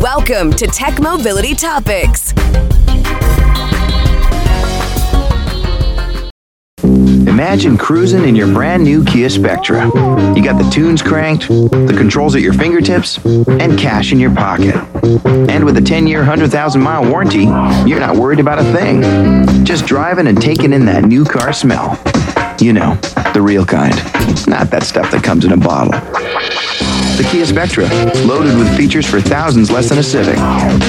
Welcome to Tech Mobility Topics. Imagine cruising in your brand new Kia Spectra. You got the tunes cranked, the controls at your fingertips, and cash in your pocket. And with a 10 year, 100,000 mile warranty, you're not worried about a thing. Just driving and taking in that new car smell. You know, the real kind. Not that stuff that comes in a bottle. The Kia Spectra, loaded with features for thousands less than a Civic.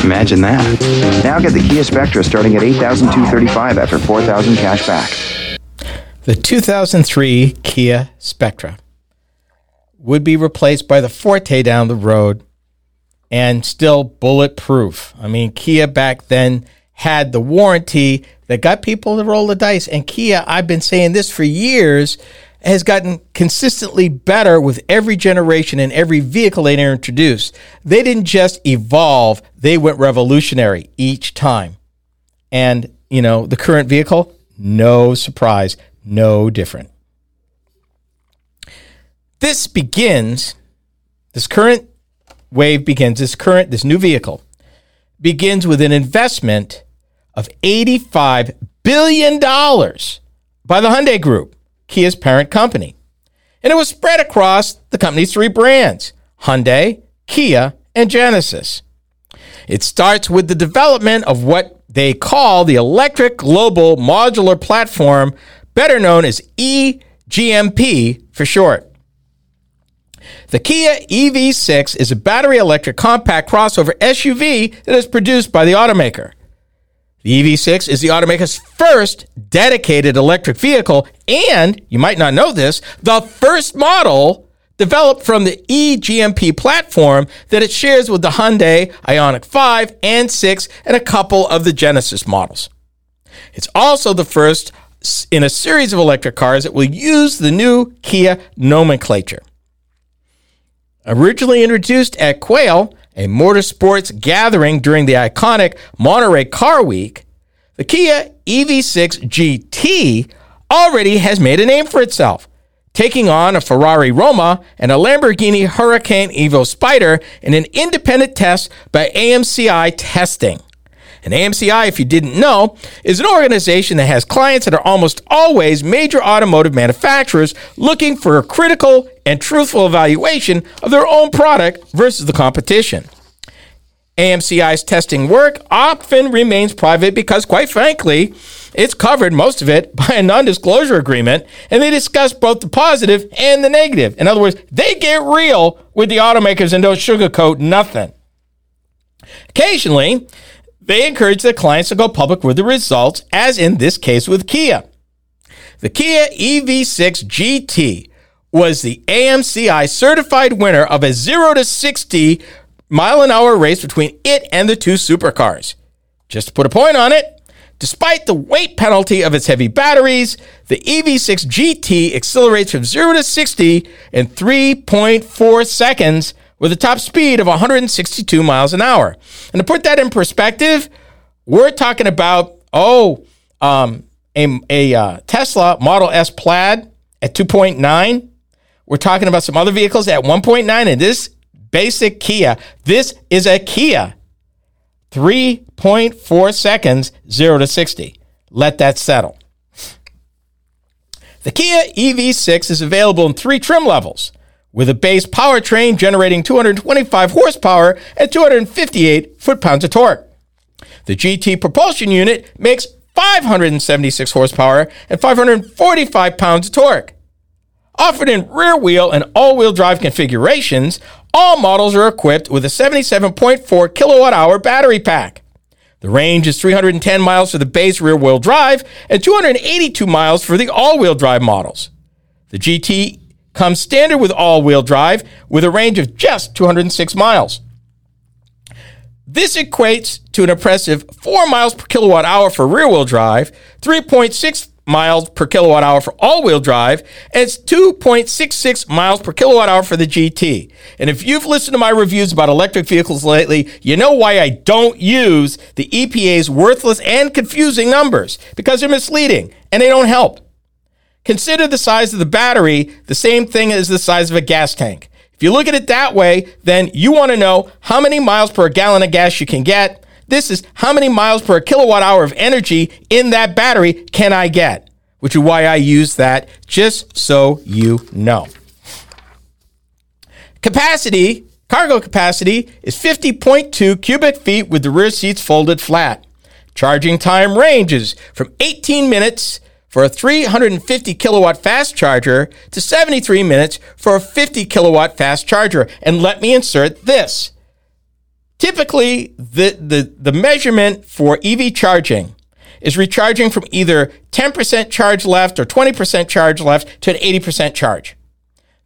Imagine that. Now get the Kia Spectra starting at 8235 after 4000 cash back. The 2003 Kia Spectra would be replaced by the Forte down the road and still bulletproof. I mean, Kia back then had the warranty that got people to roll the dice. And Kia, I've been saying this for years, has gotten consistently better with every generation and every vehicle they introduced. They didn't just evolve, they went revolutionary each time. And, you know, the current vehicle, no surprise, no different. This begins, this current wave begins, this current, this new vehicle begins with an investment of $85 billion by the Hyundai Group, Kia's parent company. And it was spread across the company's three brands Hyundai, Kia, and Genesis. It starts with the development of what they call the Electric Global Modular Platform, better known as EGMP for short. The Kia EV6 is a battery electric compact crossover SUV that is produced by the automaker. The EV6 is the automaker's first dedicated electric vehicle, and you might not know this, the first model developed from the eGMP platform that it shares with the Hyundai Ioniq 5 and 6 and a couple of the Genesis models. It's also the first in a series of electric cars that will use the new Kia nomenclature. Originally introduced at Quail, a motorsports gathering during the iconic Monterey Car Week, the Kia EV6 GT already has made a name for itself, taking on a Ferrari Roma and a Lamborghini Huracan Evo Spider in an independent test by AMCI Testing. And AMCI, if you didn't know, is an organization that has clients that are almost always major automotive manufacturers looking for critical and truthful evaluation of their own product versus the competition. AMCI's testing work often remains private because, quite frankly, it's covered, most of it, by a non disclosure agreement, and they discuss both the positive and the negative. In other words, they get real with the automakers and don't sugarcoat nothing. Occasionally, they encourage their clients to go public with the results, as in this case with Kia. The Kia EV6 GT was the AMCI certified winner of a 0 to 60 mile an hour race between it and the two supercars. Just to put a point on it, despite the weight penalty of its heavy batteries, the EV6 GT accelerates from 0 to 60 in 3.4 seconds with a top speed of 162 miles an hour. And to put that in perspective, we're talking about, oh, um, a, a uh, Tesla Model S Plaid at 2.9. We're talking about some other vehicles at 1.9, and this basic Kia, this is a Kia. 3.4 seconds, 0 to 60. Let that settle. The Kia EV6 is available in three trim levels with a base powertrain generating 225 horsepower and 258 foot-pounds of torque. The GT propulsion unit makes 576 horsepower and 545 pounds of torque. Offered in rear wheel and all wheel drive configurations, all models are equipped with a 77.4 kilowatt hour battery pack. The range is 310 miles for the base rear wheel drive and 282 miles for the all wheel drive models. The GT comes standard with all wheel drive with a range of just 206 miles. This equates to an impressive 4 miles per kilowatt hour for rear wheel drive, 3.6 miles per kilowatt hour for all wheel drive, and it's 2.66 miles per kilowatt hour for the GT. And if you've listened to my reviews about electric vehicles lately, you know why I don't use the EPA's worthless and confusing numbers because they're misleading and they don't help. Consider the size of the battery the same thing as the size of a gas tank. If If you look at it that way, then you want to know how many miles per gallon of gas you can get. This is how many miles per kilowatt hour of energy in that battery can I get, which is why I use that, just so you know. Capacity, cargo capacity, is 50.2 cubic feet with the rear seats folded flat. Charging time ranges from 18 minutes for a 350 kilowatt fast charger to 73 minutes for a 50 kilowatt fast charger. And let me insert this. Typically, the, the, the measurement for EV charging is recharging from either 10% charge left or 20% charge left to an 80% charge.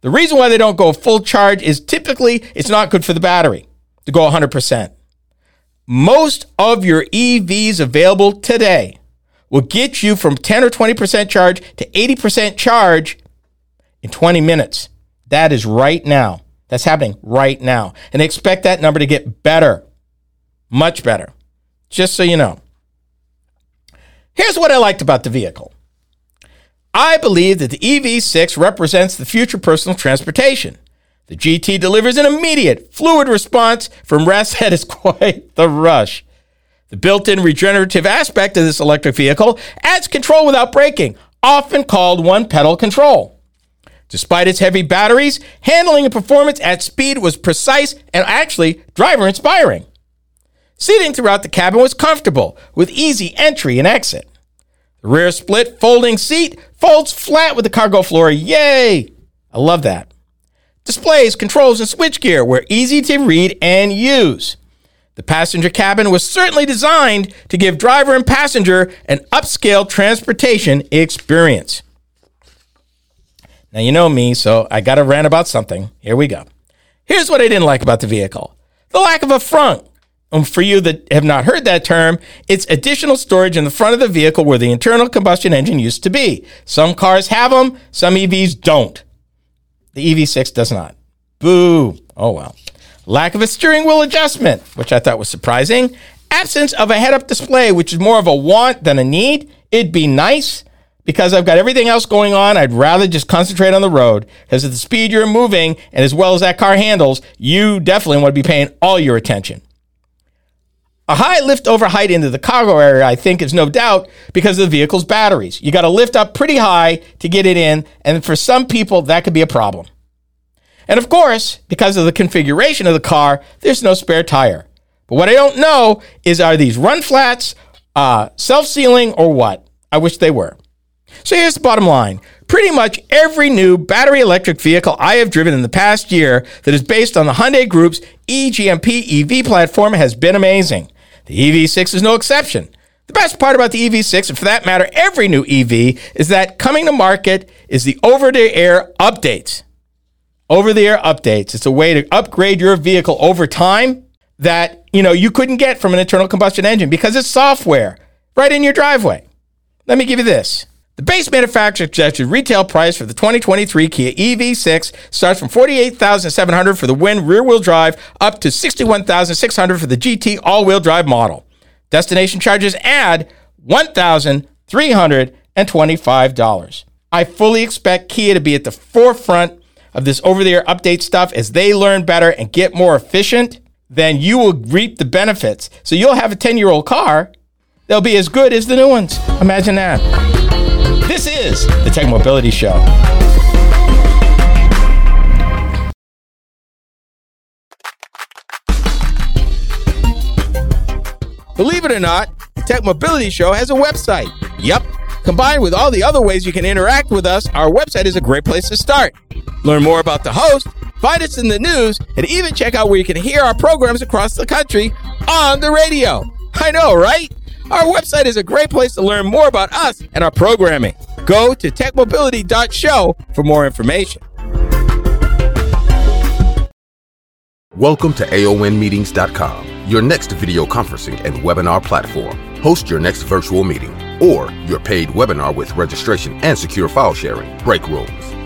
The reason why they don't go full charge is typically it's not good for the battery to go 100%. Most of your EVs available today will get you from 10 or 20% charge to 80% charge in 20 minutes. That is right now. That's happening right now. And expect that number to get better, much better. Just so you know. Here's what I liked about the vehicle I believe that the EV6 represents the future personal transportation. The GT delivers an immediate, fluid response from rest that is quite the rush. The built in regenerative aspect of this electric vehicle adds control without braking, often called one pedal control. Despite its heavy batteries, handling and performance at speed was precise and actually driver inspiring. Seating throughout the cabin was comfortable, with easy entry and exit. The rear split folding seat folds flat with the cargo floor. Yay! I love that. Displays, controls, and switchgear were easy to read and use. The passenger cabin was certainly designed to give driver and passenger an upscale transportation experience. Now, you know me, so I got to rant about something. Here we go. Here's what I didn't like about the vehicle the lack of a frunk. And um, for you that have not heard that term, it's additional storage in the front of the vehicle where the internal combustion engine used to be. Some cars have them, some EVs don't. The EV6 does not. Boo. Oh well. Lack of a steering wheel adjustment, which I thought was surprising. Absence of a head up display, which is more of a want than a need. It'd be nice because I've got everything else going on. I'd rather just concentrate on the road because at the speed you're moving and as well as that car handles, you definitely want to be paying all your attention. A high lift over height into the cargo area, I think, is no doubt because of the vehicle's batteries. You got to lift up pretty high to get it in, and for some people, that could be a problem. And of course, because of the configuration of the car, there's no spare tire. But what I don't know is are these run flats, uh, self sealing, or what? I wish they were. So here's the bottom line. Pretty much every new battery electric vehicle I have driven in the past year that is based on the Hyundai Group's eGMP EV platform has been amazing. The EV6 is no exception. The best part about the EV6, and for that matter, every new EV, is that coming to market is the over the air updates over the air updates. It's a way to upgrade your vehicle over time that, you know, you couldn't get from an internal combustion engine because it's software right in your driveway. Let me give you this. The base manufacturer suggested retail price for the 2023 Kia EV6 starts from 48700 for the Wind rear-wheel drive up to 61600 for the GT all-wheel drive model. Destination charges add $1,325. I fully expect Kia to be at the forefront of this over the air update stuff, as they learn better and get more efficient, then you will reap the benefits. So you'll have a 10 year old car, they'll be as good as the new ones. Imagine that. This is the Tech Mobility Show. Believe it or not, the Tech Mobility Show has a website. Yep. Combined with all the other ways you can interact with us, our website is a great place to start. Learn more about the host, find us in the news, and even check out where you can hear our programs across the country on the radio. I know, right? Our website is a great place to learn more about us and our programming. Go to techmobility.show for more information. Welcome to AONmeetings.com, your next video conferencing and webinar platform. Host your next virtual meeting or your paid webinar with registration and secure file sharing, break rooms